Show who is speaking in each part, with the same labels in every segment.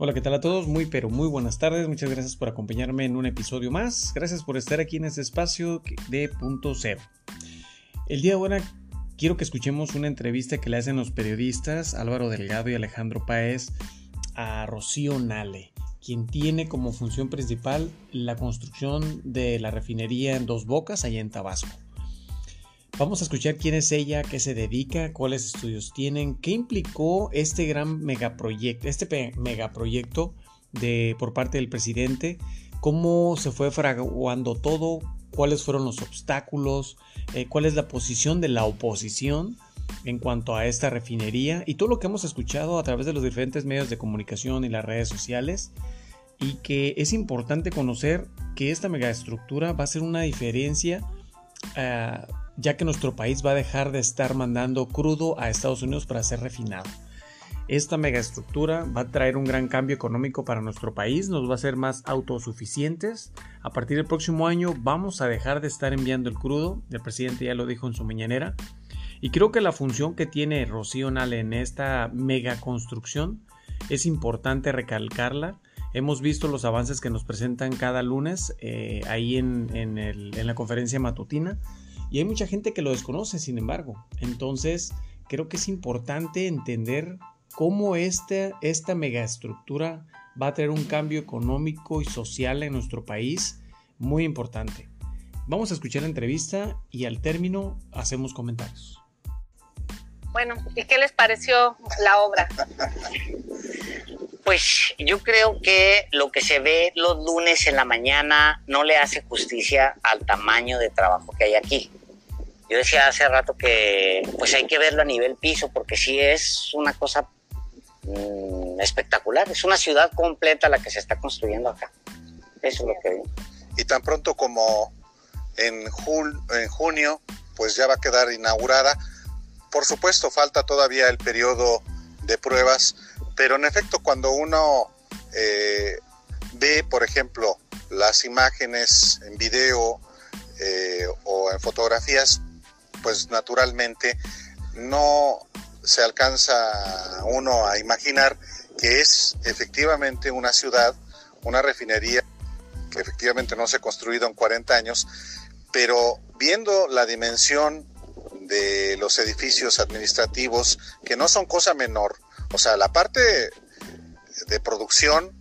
Speaker 1: Hola, ¿qué tal a todos? Muy, pero muy buenas tardes. Muchas gracias por acompañarme en un episodio más. Gracias por estar aquí en este espacio de punto cero. El día de ahora quiero que escuchemos una entrevista que le hacen los periodistas Álvaro Delgado y Alejandro Paez a Rocío Nale, quien tiene como función principal la construcción de la refinería en Dos Bocas, allá en Tabasco. Vamos a escuchar quién es ella, qué se dedica, cuáles estudios tienen, qué implicó este gran megaproyecto, este megaproyecto de, por parte del presidente, cómo se fue fraguando todo, cuáles fueron los obstáculos, eh, cuál es la posición de la oposición en cuanto a esta refinería y todo lo que hemos escuchado a través de los diferentes medios de comunicación y las redes sociales y que es importante conocer que esta megaestructura va a ser una diferencia uh, ya que nuestro país va a dejar de estar mandando crudo a Estados Unidos para ser refinado. Esta megaestructura va a traer un gran cambio económico para nuestro país, nos va a hacer más autosuficientes. A partir del próximo año vamos a dejar de estar enviando el crudo, el presidente ya lo dijo en su mañanera. Y creo que la función que tiene Rocío Nale en esta megaconstrucción es importante recalcarla. Hemos visto los avances que nos presentan cada lunes eh, ahí en la conferencia matutina y hay mucha gente que lo desconoce, sin embargo. Entonces, creo que es importante entender cómo este, esta megaestructura va a traer un cambio económico y social en nuestro país muy importante. Vamos a escuchar la entrevista y al término hacemos comentarios.
Speaker 2: Bueno, ¿y qué les pareció la obra?
Speaker 3: Pues yo creo que lo que se ve los lunes en la mañana no le hace justicia al tamaño de trabajo que hay aquí. Yo decía hace rato que pues hay que verlo a nivel piso porque sí es una cosa mmm, espectacular. Es una ciudad completa la que se está construyendo acá. Eso es lo que vi.
Speaker 4: Y tan pronto como en, jul en junio, pues ya va a quedar inaugurada. Por supuesto, falta todavía el periodo de pruebas, pero en efecto, cuando uno eh, ve, por ejemplo, las imágenes en video eh, o en fotografías, pues naturalmente no se alcanza uno a imaginar que es efectivamente una ciudad, una refinería que efectivamente no se ha construido en 40 años, pero viendo la dimensión de los edificios administrativos, que no son cosa menor, o sea, la parte de producción,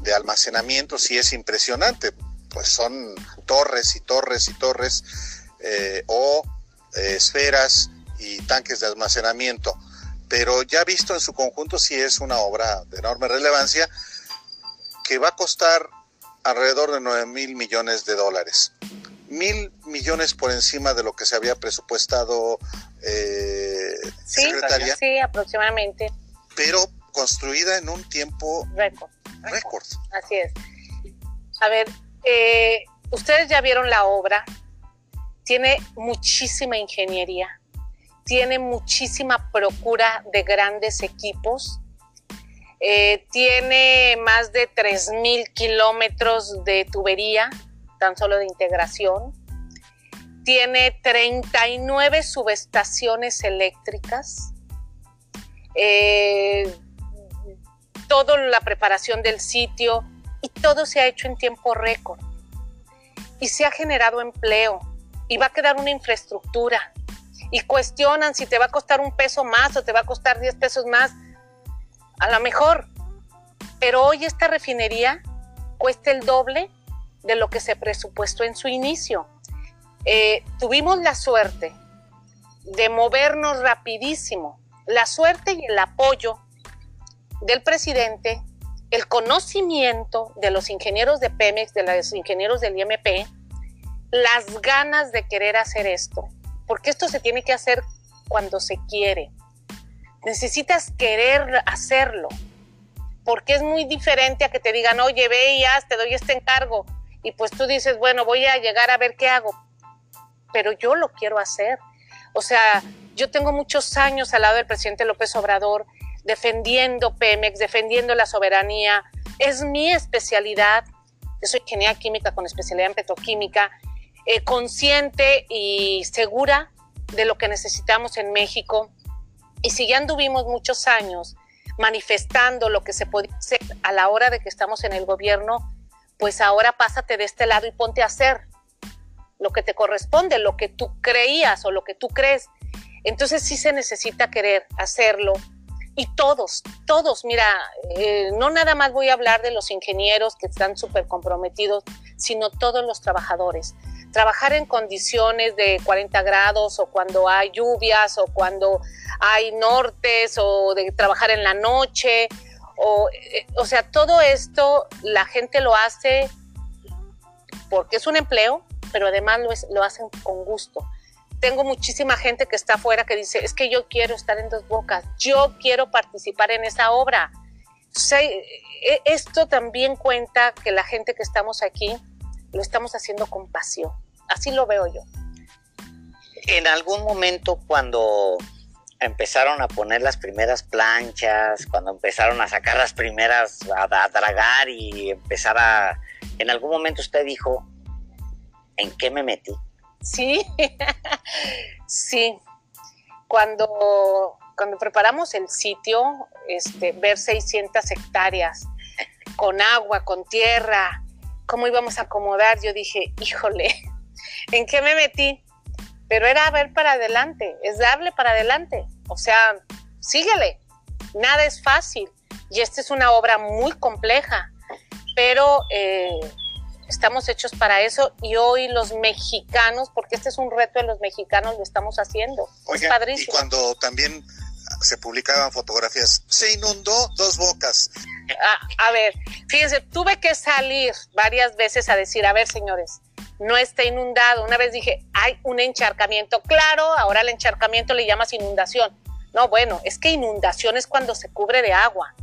Speaker 4: de almacenamiento, sí es impresionante, pues son torres y torres y torres, eh, o eh, esferas y tanques de almacenamiento, pero ya visto en su conjunto sí es una obra de enorme relevancia que va a costar alrededor de 9 mil millones de dólares. Mil millones por encima de lo que se había presupuestado eh,
Speaker 2: sí, Secretaría. Sí, aproximadamente.
Speaker 4: Pero construida en un tiempo
Speaker 2: récord.
Speaker 4: récord.
Speaker 2: Así es. A ver, eh, ustedes ya vieron la obra, tiene muchísima ingeniería, tiene muchísima procura de grandes equipos, eh, tiene más de 3.000 kilómetros de tubería, tan solo de integración, tiene 39 subestaciones eléctricas, eh, toda la preparación del sitio y todo se ha hecho en tiempo récord. Y se ha generado empleo y va a quedar una infraestructura. Y cuestionan si te va a costar un peso más o te va a costar 10 pesos más. A lo mejor. Pero hoy esta refinería cuesta el doble de lo que se presupuestó en su inicio. Eh, tuvimos la suerte de movernos rapidísimo. La suerte y el apoyo del presidente, el conocimiento de los ingenieros de Pemex, de los ingenieros del IMP, las ganas de querer hacer esto, porque esto se tiene que hacer cuando se quiere. Necesitas querer hacerlo, porque es muy diferente a que te digan, oye, ve y haz, te doy este encargo, y pues tú dices, bueno, voy a llegar a ver qué hago, pero yo lo quiero hacer. O sea, yo tengo muchos años al lado del presidente López Obrador defendiendo Pemex, defendiendo la soberanía. Es mi especialidad. Yo soy química con especialidad en petroquímica eh, consciente y segura de lo que necesitamos en México. Y si ya anduvimos muchos años manifestando lo que se podía hacer a la hora de que estamos en el gobierno, pues ahora pásate de este lado y ponte a hacer lo que te corresponde, lo que tú creías o lo que tú crees. Entonces sí se necesita querer hacerlo. Y todos, todos, mira, eh, no nada más voy a hablar de los ingenieros que están súper comprometidos, sino todos los trabajadores. Trabajar en condiciones de 40 grados o cuando hay lluvias o cuando hay nortes o de trabajar en la noche. O, eh, o sea, todo esto la gente lo hace porque es un empleo, pero además lo, es, lo hacen con gusto. Tengo muchísima gente que está afuera que dice, es que yo quiero estar en dos bocas, yo quiero participar en esa obra. E, esto también cuenta que la gente que estamos aquí lo estamos haciendo con pasión. Así lo veo yo.
Speaker 3: En algún momento cuando empezaron a poner las primeras planchas, cuando empezaron a sacar las primeras, a, a, dragar y empezar a... En algún momento usted dijo, ¿en qué me metí?
Speaker 2: Sí, sí. Cuando, cuando preparamos el sitio, este, ver 600 hectáreas con agua, con tierra, cómo íbamos a acomodar, yo dije, híjole, ¿en qué me metí? Pero era ver para adelante, es darle para adelante. O sea, síguele. Nada es fácil. Y esta es una obra muy compleja, pero eh, estamos hechos para eso y hoy los mexicanos, porque este es un reto de los mexicanos, lo estamos haciendo. es padrísimo.
Speaker 4: Y cuando también se publicaban fotografías, se inundó dos bocas.
Speaker 2: A, a ver, fíjense, tuve que salir varias veces a decir, a ver, señores, no está inundado. Una vez dije, hay un encharcamiento. Claro, ahora el encharcamiento le llamas inundación. No, bueno, es que inundación es cuando se cubre de agua.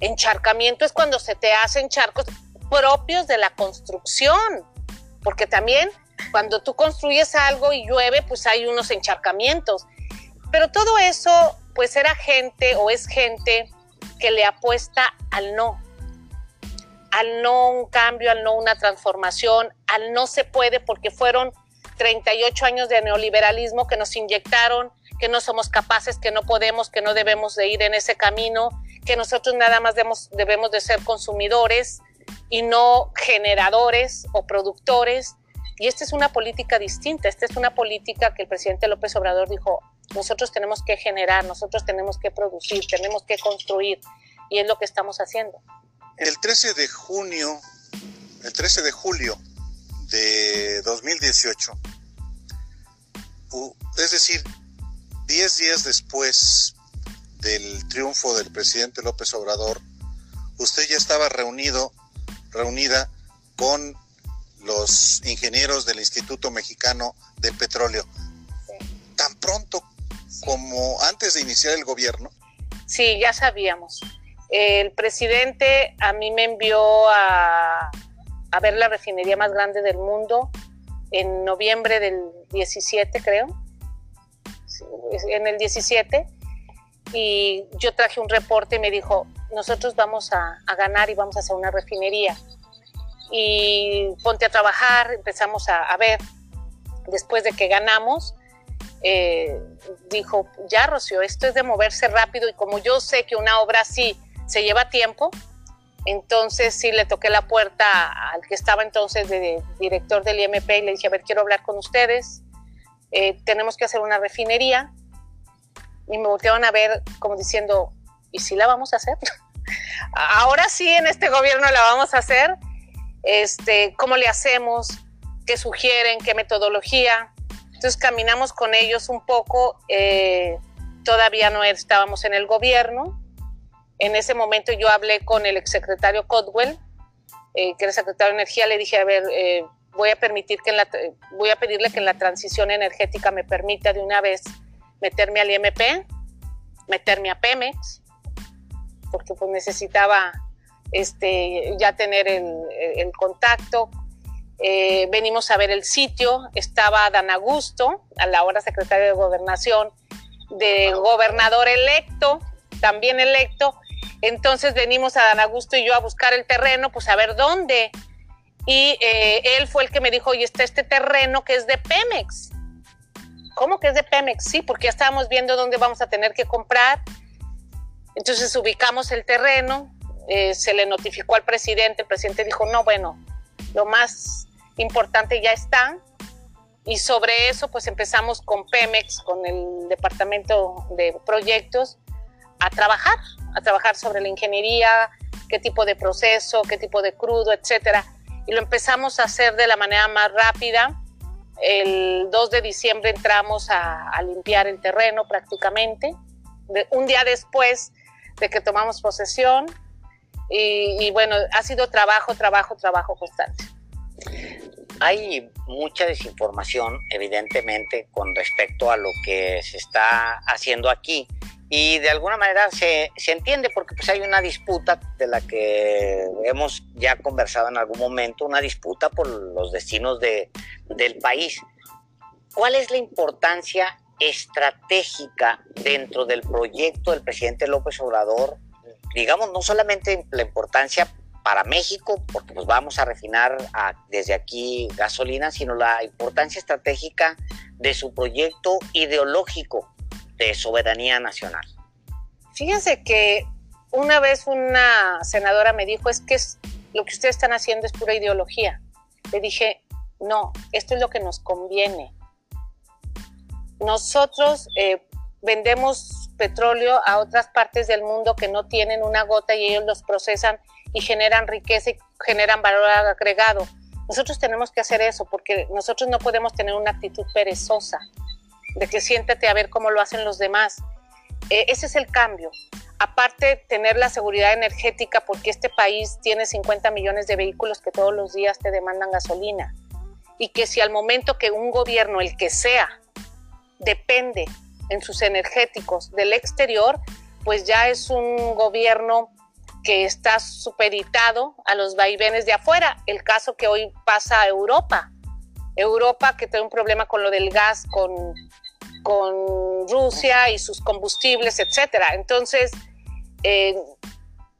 Speaker 2: Encharcamiento es cuando se te hacen charcos propios de la construcción, porque también cuando tú construyes algo y llueve, pues hay unos encharcamientos. Pero todo eso, pues era gente o es gente que le apuesta al no, al no un cambio, al no una transformación, al no se puede porque fueron 38 años de neoliberalismo que nos inyectaron, que no somos capaces, que no podemos, que no debemos de ir en ese camino, que nosotros nada más debemos, debemos de ser consumidores, y no generadores o productores. Y esta es una política distinta, esta es una política que el presidente López Obrador dijo, nosotros tenemos que generar, nosotros tenemos que producir, tenemos que construir, y es lo que estamos haciendo.
Speaker 4: El 13 de junio, el 13 de julio de 2018, es decir, 10 días después del triunfo del presidente López Obrador, usted ya estaba reunido reunida con los ingenieros del Instituto Mexicano del Petróleo. Tan pronto como antes de iniciar el gobierno.
Speaker 2: Sí, ya sabíamos. El presidente a mí me envió a, a ver la refinería más grande del mundo en noviembre del 17, creo. En el 17. Y yo traje un reporte y me dijo, nosotros vamos a, ganar y vamos a hacer una refinería. Y ponte a trabajar, empezamos a, ver, después de que ganamos, eh, dijo, ya Rocío, esto es de moverse rápido y como yo sé que una obra así se lleva tiempo, entonces sí le toqué la puerta al que estaba entonces de, director del IMP y le dije, a ver, quiero hablar con ustedes, eh, tenemos que hacer una refinería. Y me voltearon a ver como diciendo, ¿y si la vamos a hacer? Ahora sí, en este gobierno la vamos a hacer. Este, ¿Cómo le hacemos? ¿Qué sugieren? ¿Qué metodología? Entonces caminamos con ellos un poco. Eh, todavía no estábamos en el gobierno. En ese momento yo hablé con el exsecretario Codwell, eh, que era secretario de Energía. Le dije, a ver, eh, voy a permitir que en la, voy a pedirle que en la transición energética me permita de una vez meterme al IMP, meterme a Pemex, porque pues necesitaba este, ya tener el, contacto. Eh, venimos a ver el sitio, estaba Dan Augusto, a la hora secretario de Gobernación, de gobernador electo, también electo. Entonces venimos a Dan Augusto y yo a buscar el terreno, pues a ver dónde. Y eh, él fue el que me dijo, oye, está este terreno que es de Pemex. ¿Cómo que es de Pemex? Sí, porque ya estábamos viendo dónde vamos a tener que comprar Entonces ubicamos el terreno, eh, se le notificó al presidente, el presidente dijo, no, bueno, lo más importante ya está. Y sobre eso, pues empezamos con Pemex, con el departamento de proyectos, a trabajar, a trabajar sobre la ingeniería, qué tipo de proceso, qué tipo de crudo, etcétera. Y lo empezamos a hacer de la manera más rápida. El 2 de diciembre entramos a, limpiar el terreno prácticamente. un día después de que tomamos posesión. y bueno, ha sido trabajo, trabajo, trabajo constante.
Speaker 3: Hay mucha desinformación, evidentemente, con respecto a lo que se está haciendo aquí. Y de alguna manera se, se, entiende porque pues hay una disputa de la que hemos ya conversado en algún momento, una disputa por los destinos de, del país. ¿Cuál es la importancia estratégica dentro del proyecto del presidente López Obrador? Digamos, no solamente la importancia para México, porque pues vamos a refinar desde aquí gasolina, sino la importancia estratégica de su proyecto ideológico de soberanía nacional.
Speaker 2: Fíjense que una vez una senadora me dijo, es que es, lo que ustedes están haciendo es pura ideología. Le dije, no, esto es lo que nos conviene. Nosotros eh, vendemos petróleo a otras partes del mundo que no tienen una gota y ellos los procesan y generan riqueza y generan valor agregado. Nosotros tenemos que hacer eso porque nosotros no podemos tener una actitud perezosa de que siéntate a ver cómo lo hacen los demás. Eh, ese es el cambio. Aparte, tener la seguridad energética porque este país tiene 50 millones de vehículos que todos los días te demandan gasolina. Y que si al momento que un gobierno, el que sea, depende en sus energéticos del exterior, pues ya es un gobierno que está superitado a los vaivenes de afuera. El caso que hoy pasa a Europa. Europa que tiene un problema con lo del gas, con, con Rusia y sus combustibles, etcétera. Entonces, eh,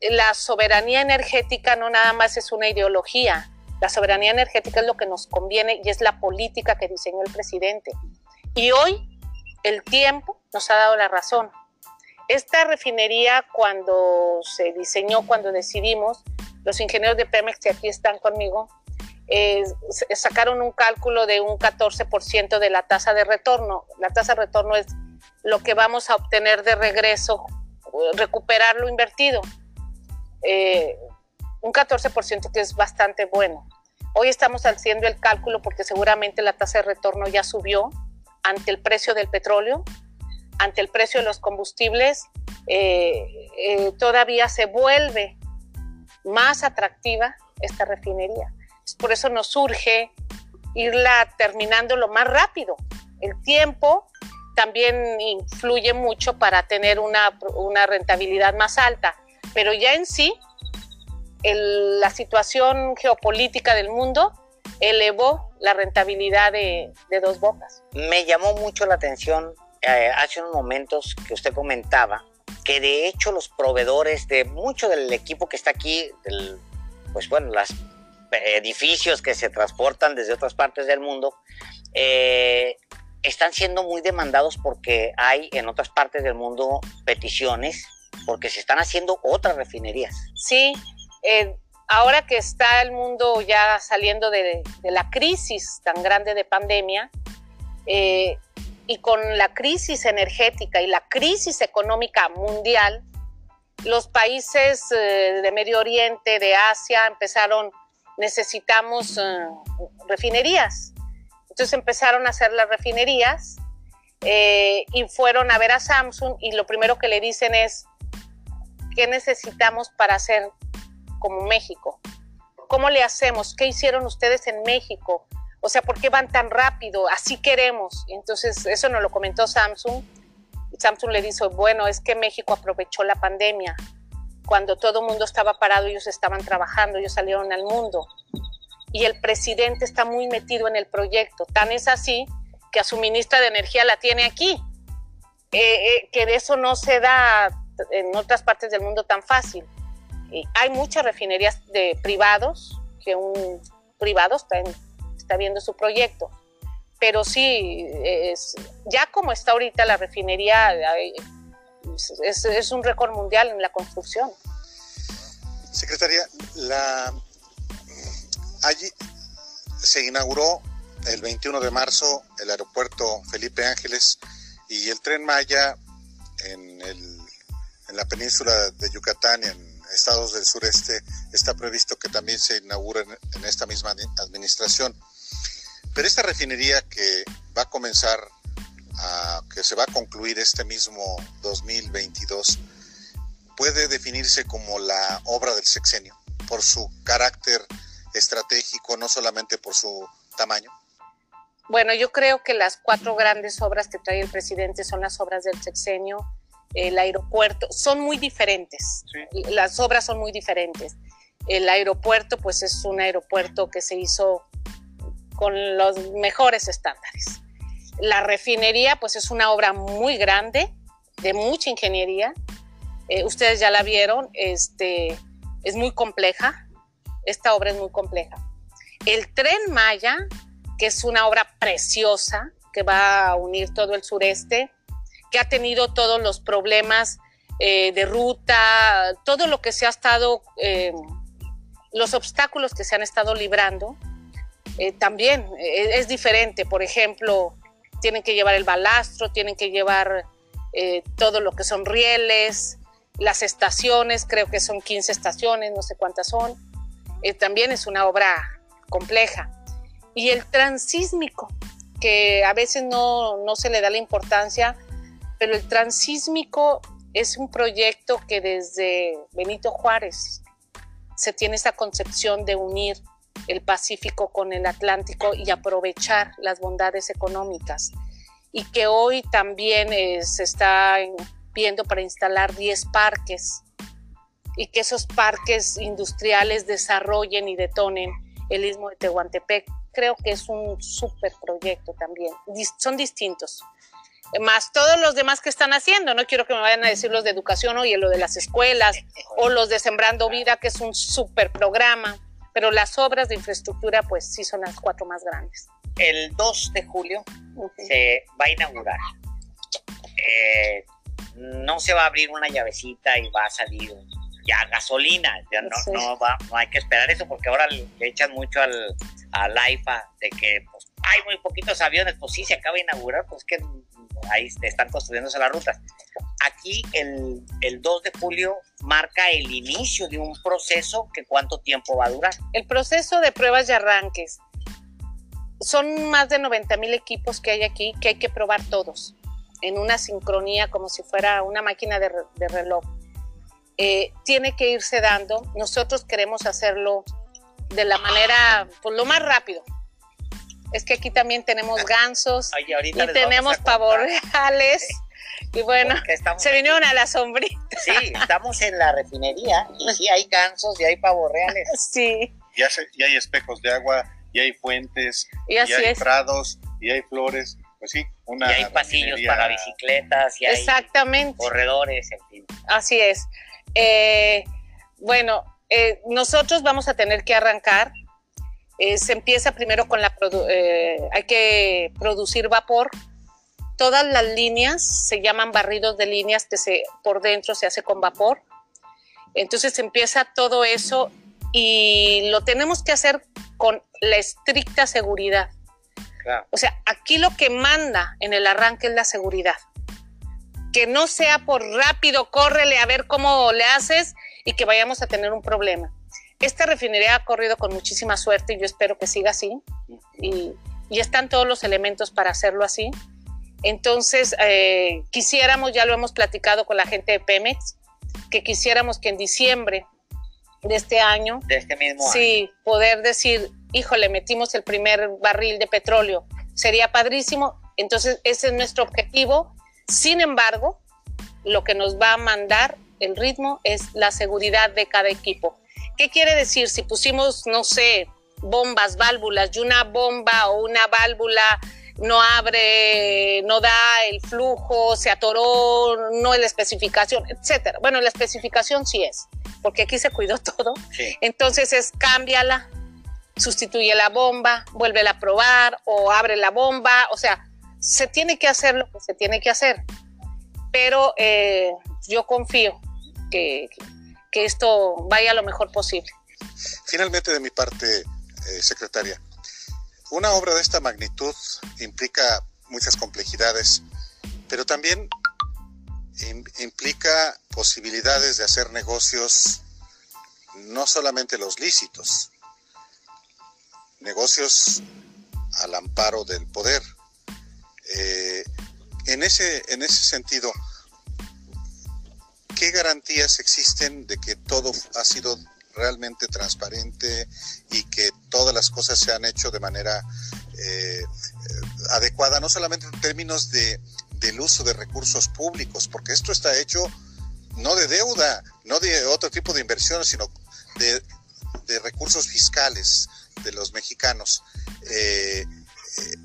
Speaker 2: la soberanía energética no nada más es una ideología. La soberanía energética es lo que nos conviene y es la política que diseñó el presidente. Y hoy el tiempo nos ha dado la razón. Esta refinería cuando se diseñó, cuando decidimos, los ingenieros de Pemex que aquí están conmigo, eh, sacaron un cálculo de un 14% de la tasa de retorno. La tasa de retorno es lo que vamos a obtener de regreso, recuperar lo invertido. Eh, un 14% que es bastante bueno. Hoy estamos haciendo el cálculo porque seguramente la tasa de retorno ya subió ante el precio del petróleo ante el precio de los combustibles, eh, eh, todavía se vuelve más atractiva esta refinería. Por eso nos surge irla terminando lo más rápido. El tiempo también influye mucho para tener una, rentabilidad más alta, pero ya en sí, la situación geopolítica del mundo elevó la rentabilidad de, de dos bocas.
Speaker 3: Me llamó mucho la atención eh, hace unos momentos que usted comentaba que de hecho los proveedores de mucho del equipo que está aquí, pues bueno, los edificios que se transportan desde otras partes del mundo, eh, están siendo muy demandados porque hay en otras partes del mundo peticiones porque se están haciendo otras refinerías.
Speaker 2: Sí, eh, ahora que está el mundo ya saliendo de, la crisis tan grande de pandemia, eh, y con la crisis energética y la crisis económica mundial, los países eh, de Medio Oriente, de Asia, empezaron, necesitamos eh, refinerías. Entonces empezaron a hacer las refinerías eh, y fueron a ver a Samsung y lo primero que le dicen es, ¿qué necesitamos para hacer como México? ¿Cómo le hacemos? ¿Qué hicieron ustedes en México? O sea, ¿por qué van tan rápido? Así queremos. Entonces, eso nos lo comentó Samsung. Samsung le dijo, bueno, es que México aprovechó la pandemia. Cuando todo el mundo estaba parado, ellos estaban trabajando, ellos salieron al mundo. Y el presidente está muy metido en el proyecto. Tan es así que a su ministra de Energía la tiene aquí. Eh, eh, que de eso no se da en otras partes del mundo tan fácil. Y hay muchas refinerías de privados, que un privado está en está viendo su proyecto. Pero sí, es, ya como está ahorita la refinería, es, un récord mundial en la construcción.
Speaker 4: Secretaria, la, allí se inauguró el 21 de marzo el aeropuerto Felipe Ángeles y el tren Maya en, el, en la península de Yucatán, en estados del sureste, está previsto que también se inaugure en, esta misma administración. Pero esta refinería que va a comenzar, a, que se va a concluir este mismo 2022, puede definirse como la obra del sexenio por su carácter estratégico, no solamente por su tamaño.
Speaker 2: Bueno, yo creo que las cuatro grandes obras que trae el presidente son las obras del sexenio, el aeropuerto, son muy diferentes. Las obras son muy diferentes. El aeropuerto, pues es un aeropuerto que se hizo con los mejores estándares. La refinería, pues es una obra muy grande, de mucha ingeniería. Eh, ustedes ya la vieron, este, es muy compleja. Esta obra es muy compleja. El tren Maya, que es una obra preciosa que va a unir todo el sureste, que ha tenido todos los problemas eh, de ruta, todo lo que se ha estado, eh, los obstáculos que se han estado librando, eh, también es diferente. Por ejemplo, tienen que llevar el balastro, tienen que llevar todo lo que son rieles, las estaciones, creo que son 15 estaciones, no sé cuántas son. también es una obra compleja y el transísmico, que a veces no, no se le da la importancia, pero el transísmico es un proyecto que desde Benito Juárez se tiene esa concepción de unir el Pacífico con el Atlántico y aprovechar las bondades económicas. Y que hoy también eh, se está viendo para instalar 10 parques y que esos parques industriales desarrollen y detonen el istmo de Tehuantepec creo que es un súper proyecto también. Son distintos. Más todos los demás que están haciendo. No quiero que me vayan a decir los de educación o lo de las escuelas o los de Sembrando Vida, que es un súper programa. Pero las obras de infraestructura, pues sí son las cuatro más grandes.
Speaker 3: El 2 de julio se va a inaugurar. Eh, no se va a abrir una llavecita y va a salir ya gasolina. Ya no, no, va, no hay que esperar eso porque ahora le echan mucho al, a Laifa de que pues, hay muy poquitos aviones, pues sí, se acaba de inaugurar, pues que ahí están construyéndose las rutas. Aquí el, el 2 de julio marca el inicio de un proceso que cuánto tiempo va a durar.
Speaker 2: El proceso de pruebas y arranques. Son más de 90 mil equipos que hay aquí que hay que probar todos en una sincronía como si fuera una máquina de, reloj. Eh, tiene que irse dando. Nosotros queremos hacerlo de la manera, pues lo más rápido. Es que aquí también tenemos gansos y tenemos pavos reales. Y bueno, se vinieron a la sombrita.
Speaker 3: Sí, estamos en la refinería y sí hay gansos y hay pavos reales.
Speaker 2: Sí.
Speaker 4: Y, hay espejos de agua, y hay fuentes, y, hay prados, y hay flores. Pues sí,
Speaker 3: una y hay pasillos para bicicletas, y hay corredores, en fin.
Speaker 2: Así es. Eh, bueno, eh, nosotros vamos a tener que arrancar. Eh, se empieza primero con la... Eh, hay que producir vapor. Todas las líneas se llaman barridos de líneas que se, por dentro se hace con vapor. Entonces empieza todo eso y lo tenemos que hacer con la estricta seguridad. O sea, aquí lo que manda en el arranque es la seguridad. Que no sea por rápido, córrele a ver cómo le haces y que vayamos a tener un problema. Esta refinería ha corrido con muchísima suerte y yo espero que siga así y, están todos los elementos para hacerlo así. Entonces, eh, quisiéramos, ya lo hemos platicado con la gente de Pemex, que quisiéramos que en diciembre de este año,
Speaker 3: de este mismo
Speaker 2: sí, poder decir, híjole, metimos el primer barril de petróleo, sería padrísimo. Entonces, ese es nuestro objetivo. Sin embargo, lo que nos va a mandar el ritmo es la seguridad de cada equipo. ¿Qué quiere decir? Si pusimos, no sé, bombas, válvulas y una bomba o una válvula no abre, no da el flujo, se atoró, no es la especificación, etcétera. Bueno, la especificación sí es, porque aquí se cuidó todo. Entonces es cámbiala, sustituye la bomba, vuelve a probar o abre la bomba, o sea, se tiene que hacer lo que se tiene que hacer. pero eh, yo confío que, esto vaya lo mejor posible.
Speaker 4: Finalmente, de mi parte, eh, secretaria, una obra de esta magnitud implica muchas complejidades, pero también implica posibilidades de hacer negocios, no solamente los lícitos, negocios al amparo del poder. Eh, en, ese, en ese sentido, ¿qué garantías existen de que todo ha sido realmente transparente y que todas las cosas se han hecho de manera eh, adecuada, no solamente en términos de, del uso de recursos públicos, porque esto está hecho no de deuda, no de otro tipo de inversión, sino de, de recursos fiscales de los mexicanos. Eh, eh,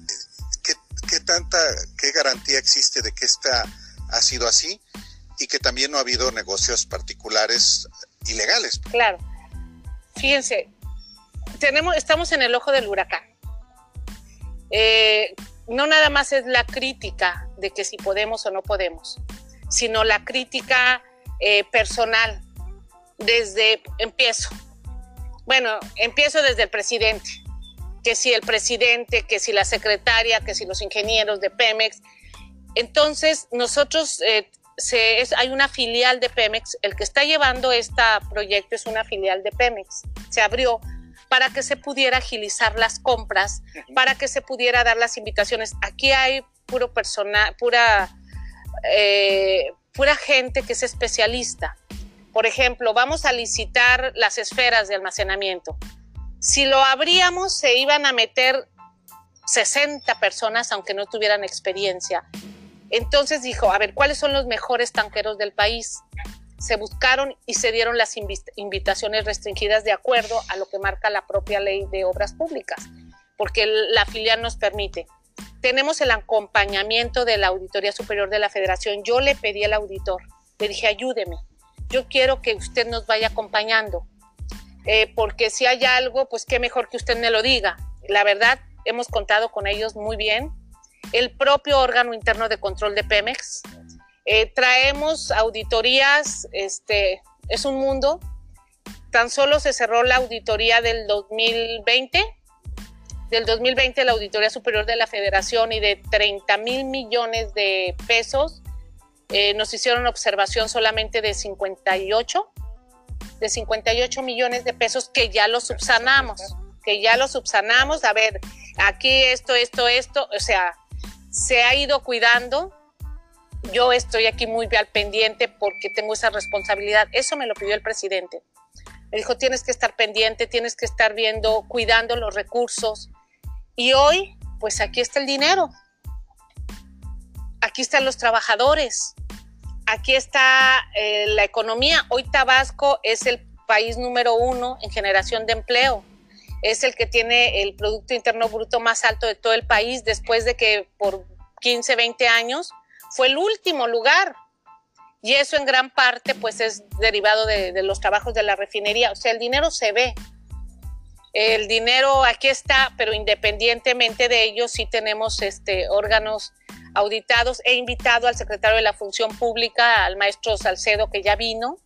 Speaker 4: ¿qué, tanta, qué garantía existe de que esta ha sido así y que también no ha habido negocios particulares ilegales?
Speaker 2: Claro. Fíjense, tenemos, estamos en el ojo del huracán. Eh, no nada más es la crítica de que si podemos o no podemos, sino la crítica personal desde empiezo. Bueno, empiezo desde el presidente, que si el presidente, que si la secretaria, que si los ingenieros de Pemex. Entonces, nosotros, eh, hay una filial de Pemex, el que está llevando este proyecto es una filial de Pemex, se abrió para que se pudiera agilizar las compras, para que se pudiera dar las invitaciones. Aquí hay puro personal, pura, eh, pura gente que es especialista por ejemplo, vamos a licitar las esferas de almacenamiento. Si lo abríamos, se iban a meter 60 personas, aunque no tuvieran experiencia. Entonces dijo, a ver, ¿cuáles son los mejores tanqueros del país? Se buscaron y se dieron las invitaciones restringidas de acuerdo a lo que marca la propia ley de obras públicas, porque la filial nos permite. Tenemos el acompañamiento de la Auditoría Superior de la Federación. Yo le pedí al auditor, le dije, ayúdeme, yo quiero que usted nos vaya acompañando, eh, porque si hay algo, pues qué mejor que usted me lo diga. La verdad, hemos contado con ellos muy bien. El propio órgano interno de control de Pemex. Eh, traemos auditorías, este, es un mundo. Tan solo se cerró la auditoría del 2020, del 2020 la Auditoría Superior de la Federación y de 30 mil millones de pesos eh, nos hicieron observación solamente de 58, de 58 millones de pesos que ya lo subsanamos, que ya lo subsanamos. A ver, aquí esto, esto, esto, o sea, se ha ido cuidando. Yo estoy aquí muy al pendiente porque tengo esa responsabilidad. Eso me lo pidió el presidente. Me dijo, tienes que estar pendiente, tienes que estar viendo, cuidando los recursos. Y hoy, pues aquí está el dinero. Aquí están los trabajadores aquí está eh, la economía. Hoy Tabasco es el país número uno en generación de empleo. Es el que tiene el Producto Interno Bruto más alto de todo el país después de que por 15, 20 años fue el último lugar. Y eso en gran parte pues es derivado de, los trabajos de la refinería. O sea, el dinero se ve. El dinero aquí está, pero independientemente de ello sí tenemos este, órganos auditados. He invitado al secretario de la Función Pública, al maestro Salcedo, que ya vino,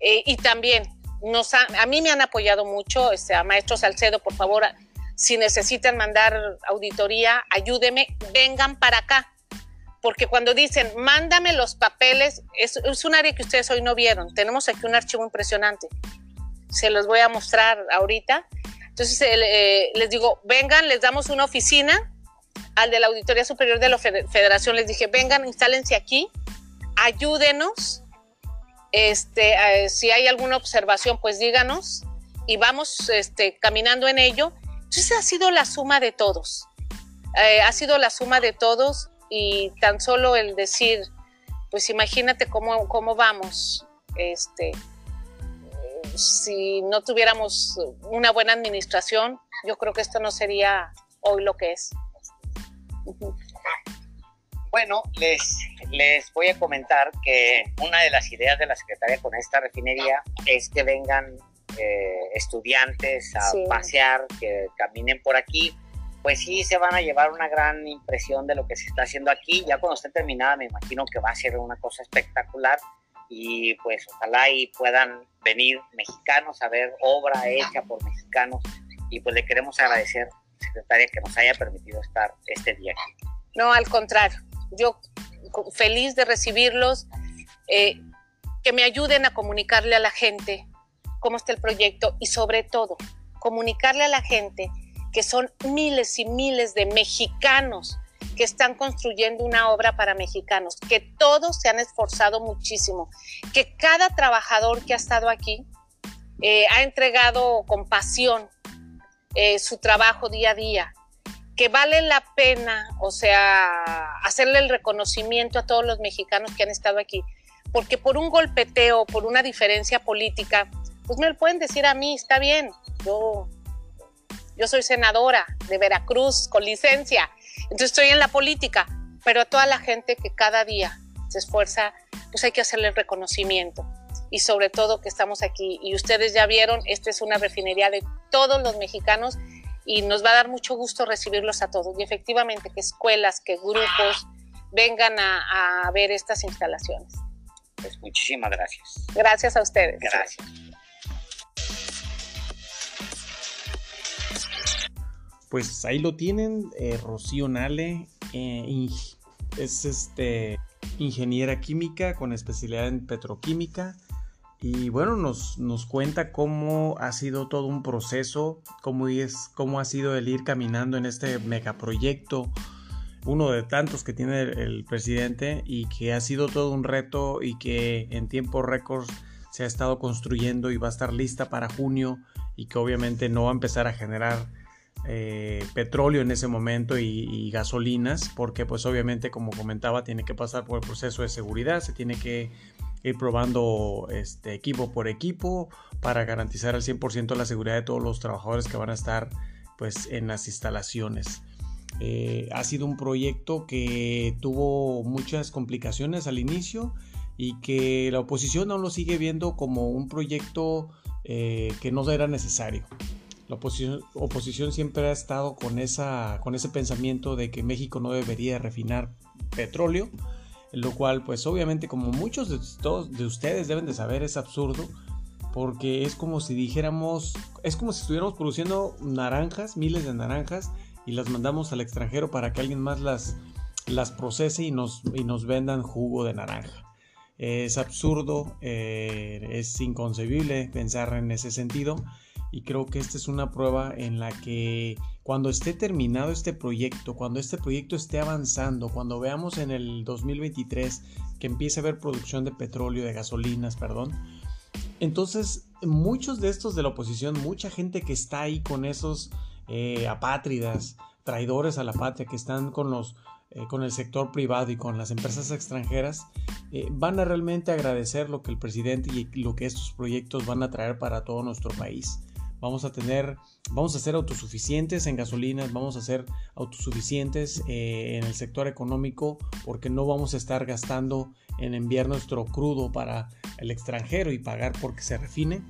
Speaker 2: eh, y también nos a mí me han apoyado mucho, este, a maestro Salcedo, por favor, si necesitan mandar auditoría, ayúdeme, vengan para acá. Porque cuando dicen, mándame los papeles, es, es un área que ustedes hoy no vieron. Tenemos aquí un archivo impresionante. Se los voy a mostrar ahorita. Entonces eh, les digo, vengan, les damos una oficina al de la Auditoría Superior de la Federación, les dije, vengan, instálense aquí, ayúdenos, este, eh, si hay alguna observación, pues díganos y vamos este, caminando en ello. Entonces ha sido la suma de todos, eh, ha sido la suma de todos y tan solo el decir, pues imagínate cómo, cómo vamos, este, si no tuviéramos una buena administración, yo creo que esto no sería hoy lo que es.
Speaker 3: Bueno, les, les voy a comentar que una de las ideas de la Secretaría con esta refinería es que vengan eh, estudiantes a pasear, que caminen por aquí. Pues sí se van a llevar una gran impresión de lo que se está haciendo aquí. Ya cuando esté terminada me imagino que va a ser una cosa espectacular. Y pues ojalá y puedan venir mexicanos a ver obra hecha por mexicanos. Y pues le queremos agradecer, secretaria, que nos haya permitido estar este día aquí.
Speaker 2: No, al contrario, yo feliz de recibirlos, eh, que me ayuden a comunicarle a la gente cómo está el proyecto y sobre todo comunicarle a la gente que son miles y miles de mexicanos que están construyendo una obra para mexicanos, que todos se han esforzado muchísimo, que cada trabajador que ha estado aquí eh, ha entregado con pasión eh, su trabajo día a día, que vale la pena, o sea, hacerle el reconocimiento a todos los mexicanos que han estado aquí, porque por un golpeteo, por una diferencia política, pues me lo pueden decir a mí, está bien, yo yo soy senadora de Veracruz con licencia, entonces estoy en la política, pero a toda la gente que cada día se esfuerza, pues hay que hacerle el reconocimiento. Y sobre todo que estamos aquí. Y ustedes ya vieron, esta es una refinería de todos los mexicanos y nos va a dar mucho gusto recibirlos a todos. Y efectivamente, que escuelas, que grupos vengan a, a ver estas instalaciones.
Speaker 3: Pues muchísimas gracias.
Speaker 2: Gracias a ustedes.
Speaker 3: Gracias.
Speaker 1: pues ahí lo tienen, eh, Rocío Nale, eh, es este, ingeniera química con especialidad en petroquímica. Y bueno, nos, nos, cuenta cómo ha sido todo un proceso, cómo, es, cómo ha sido el ir caminando en este megaproyecto, uno de tantos que tiene el, presidente y que ha sido todo un reto y que en tiempo récord se ha estado construyendo y va a estar lista para junio y que obviamente no va a empezar a generar eh, petróleo en ese momento y, gasolinas, porque pues obviamente como comentaba tiene que pasar por el proceso de seguridad, se tiene que ir probando este, equipo por equipo para garantizar al 100% la seguridad de todos los trabajadores que van a estar pues en las instalaciones. Eh, ha sido un proyecto que tuvo muchas complicaciones al inicio y que la oposición aún lo sigue viendo como un proyecto eh, que no era necesario. La oposición, siempre ha estado con, esa, con ese pensamiento de que México no debería refinar petróleo, lo cual pues obviamente como muchos de, todos, de ustedes deben de saber es absurdo, porque es como si dijéramos, es como si estuviéramos produciendo naranjas, miles de naranjas, y las mandamos al extranjero para que alguien más las, las procese y nos, y nos vendan jugo de naranja. Es absurdo, eh, es inconcebible pensar en ese sentido y creo que esta es una prueba en la que cuando esté terminado este proyecto, cuando este proyecto esté avanzando, cuando veamos en el 2023 que empiece a haber producción de petróleo, de gasolinas, perdón, entonces muchos de estos de la oposición, mucha gente que está ahí con esos eh, apátridas, traidores a la patria, que están con los eh, con el sector privado y con las empresas extranjeras, eh, van a realmente agradecer lo que el presidente y lo que estos proyectos van a traer para todo nuestro país vamos a tener, vamos a ser autosuficientes en gasolinas, vamos a ser autosuficientes eh, en el sector económico porque no vamos a estar gastando en enviar nuestro crudo para el extranjero y pagar porque se refine.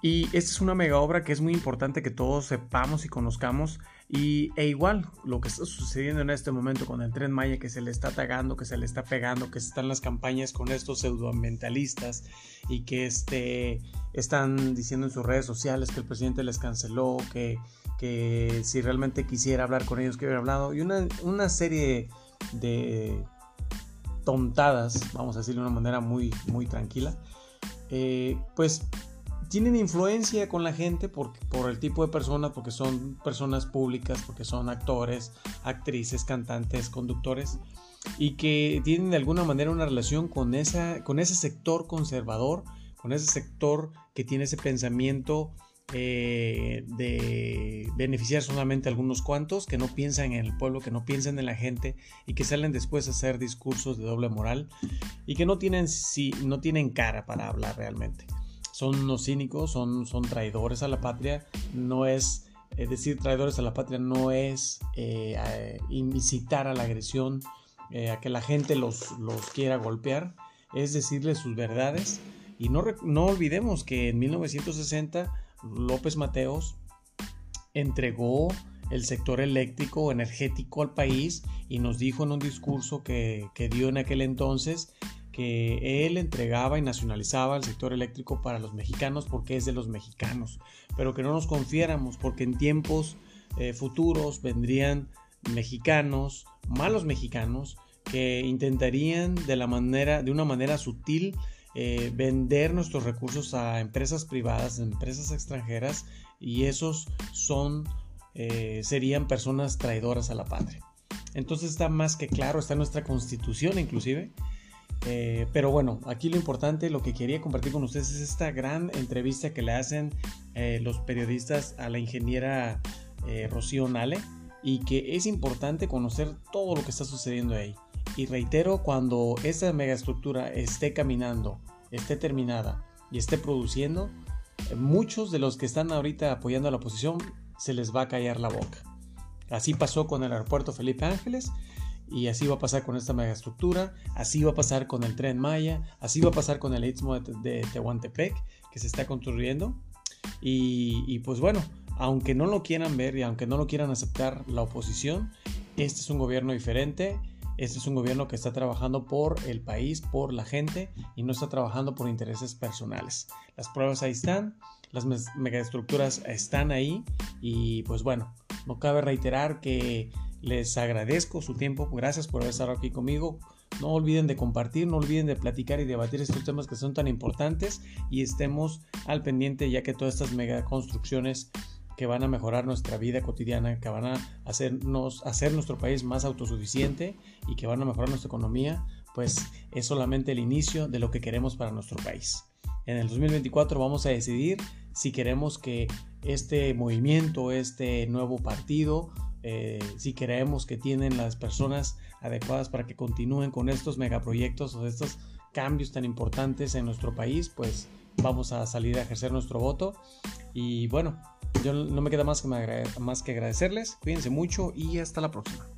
Speaker 1: Y esta es una mega obra que es muy importante que todos sepamos y conozcamos y, e igual, lo que está sucediendo en este momento con el tren Maya, que se le está tagando, que se le está pegando, que están las campañas con estos pseudoambientalistas y que este, están diciendo en sus redes sociales que el presidente les canceló, que, que si realmente quisiera hablar con ellos, que hubiera hablado, y una, una serie de tontadas, vamos a decirlo de una manera muy, muy tranquila, eh, pues tienen influencia con la gente por, por el tipo de personas, porque son personas públicas, porque son actores, actrices, cantantes, conductores, y que tienen de alguna manera una relación con, esa, con ese sector conservador, con ese sector que tiene ese pensamiento eh, de beneficiar solamente a algunos cuantos, que no piensan en el pueblo, que no piensan en la gente y que salen después a hacer discursos de doble moral y que no tienen, si, no tienen cara para hablar realmente son unos cínicos, son, son traidores a la patria, no es, decir traidores a la patria no es eh, incitar a la agresión, eh, a que la gente los, los, quiera golpear, es decirles sus verdades. Y no, no olvidemos que en 1960 López Mateos entregó el sector eléctrico energético al país y nos dijo en un discurso que, que dio en aquel entonces que él entregaba y nacionalizaba el sector eléctrico para los mexicanos porque es de los mexicanos, pero que no nos confiáramos porque en tiempos eh, futuros vendrían mexicanos, malos mexicanos, que intentarían de, la manera, de una manera sutil eh, vender nuestros recursos a empresas privadas, empresas extranjeras, y esos son, eh, serían personas traidoras a la patria. Entonces está más que claro, está nuestra constitución inclusive. Eh, pero bueno, aquí lo importante, lo que quería compartir con ustedes es esta gran entrevista que le hacen los periodistas a la ingeniera Rocío Nale y que es importante conocer todo lo que está sucediendo ahí. Y reitero, cuando esta megaestructura esté caminando, esté terminada y esté produciendo, muchos de los que están ahorita apoyando a la oposición se les va a callar la boca. Así pasó con el aeropuerto Felipe Ángeles y así va a pasar con esta megaestructura, así va a pasar con el tren Maya, así va a pasar con el istmo de, Tehuantepec que se está construyendo. Y, y, pues bueno, aunque no lo quieran ver y aunque no lo quieran aceptar la oposición, este es un gobierno diferente este es un gobierno que está trabajando por el país, por la gente y no está trabajando por intereses personales. Las pruebas ahí están, las megaestructuras están ahí y pues bueno, no cabe reiterar que les agradezco su tiempo, gracias por estado aquí conmigo. No olviden de compartir, no olviden de platicar y debatir estos temas que son tan importantes y estemos al pendiente ya que todas estas megaconstrucciones que van a mejorar nuestra vida cotidiana, que van a hacernos, hacer nuestro país más autosuficiente y que van a mejorar nuestra economía, pues es solamente el inicio de lo que queremos para nuestro país. En el 2024 vamos a decidir si queremos que este movimiento, este nuevo partido, eh, si creemos que tienen las personas adecuadas para que continúen con estos megaproyectos o estos cambios tan importantes en nuestro país, pues vamos a salir a ejercer nuestro voto. Y bueno, yo no me queda más que, más que agradecerles. Cuídense mucho y hasta la próxima.